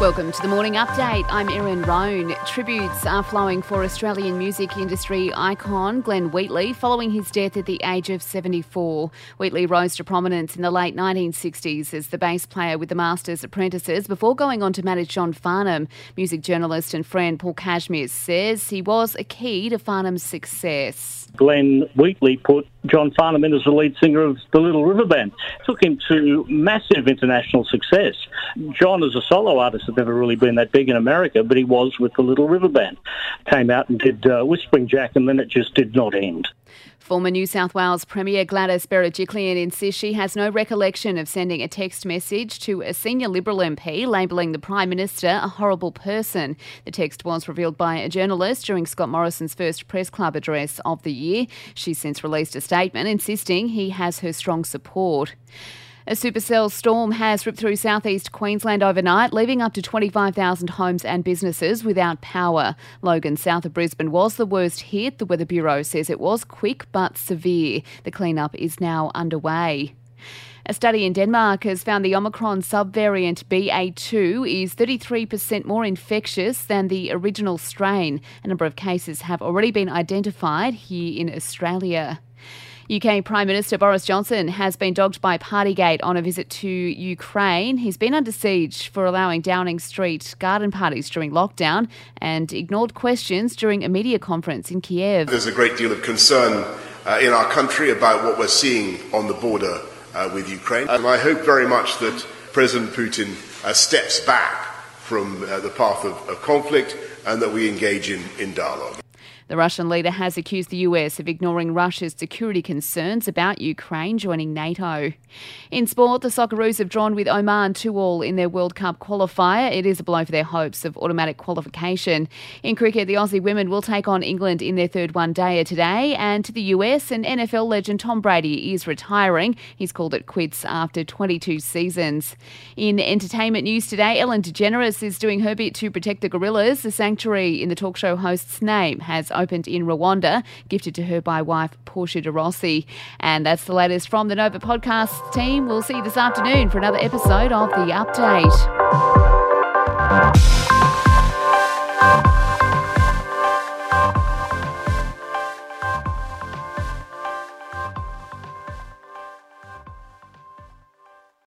Welcome to the morning update. I'm Erin Roan. Tributes are flowing for Australian music industry icon Glenn Wheatley following his death at the age of 74. Wheatley rose to prominence in the late 1960s as the bass player with the Masters Apprentices before going on to manage John Farnham. Music journalist and friend Paul Cashmere says he was a key to Farnham's success. Glenn Wheatley put John Farnham in as the lead singer of the Little River Band. Took him to massive international success. John, as a solo artist, had never really been that big in America, but he was with the Little River Band. Came out and did uh, Whispering Jack, and then it just did not end. Former New South Wales Premier Gladys Berejiklian insists she has no recollection of sending a text message to a senior Liberal MP labelling the Prime Minister a horrible person. The text was revealed by a journalist during Scott Morrison's first press club address of the year. She's since released a statement insisting he has her strong support. A supercell storm has ripped through southeast Queensland overnight, leaving up to 25,000 homes and businesses without power. Logan, south of Brisbane, was the worst hit. The Weather Bureau says it was quick but severe. The cleanup is now underway. A study in Denmark has found the Omicron subvariant BA2 is 33% more infectious than the original strain. A number of cases have already been identified here in Australia. UK Prime Minister Boris Johnson has been dogged by Partygate on a visit to Ukraine. He's been under siege for allowing Downing Street garden parties during lockdown and ignored questions during a media conference in Kiev. There's a great deal of concern uh, in our country about what we're seeing on the border uh, with Ukraine. And I hope very much that President Putin uh, steps back from uh, the path of, of conflict and that we engage in, in dialogue. The Russian leader has accused the US of ignoring Russia's security concerns about Ukraine joining NATO. In sport, the Socceroos have drawn with Oman 2 all in their World Cup qualifier. It is a blow for their hopes of automatic qualification. In cricket, the Aussie women will take on England in their third one dayer today. And to the US, and NFL legend Tom Brady is retiring. He's called it quits after 22 seasons. In entertainment news today, Ellen DeGeneres is doing her bit to protect the gorillas. The sanctuary in the talk show host's name has opened in Rwanda, gifted to her by wife Portia de Rossi. And that's the latest from the Nova podcast team. We'll see you this afternoon for another episode of The Update.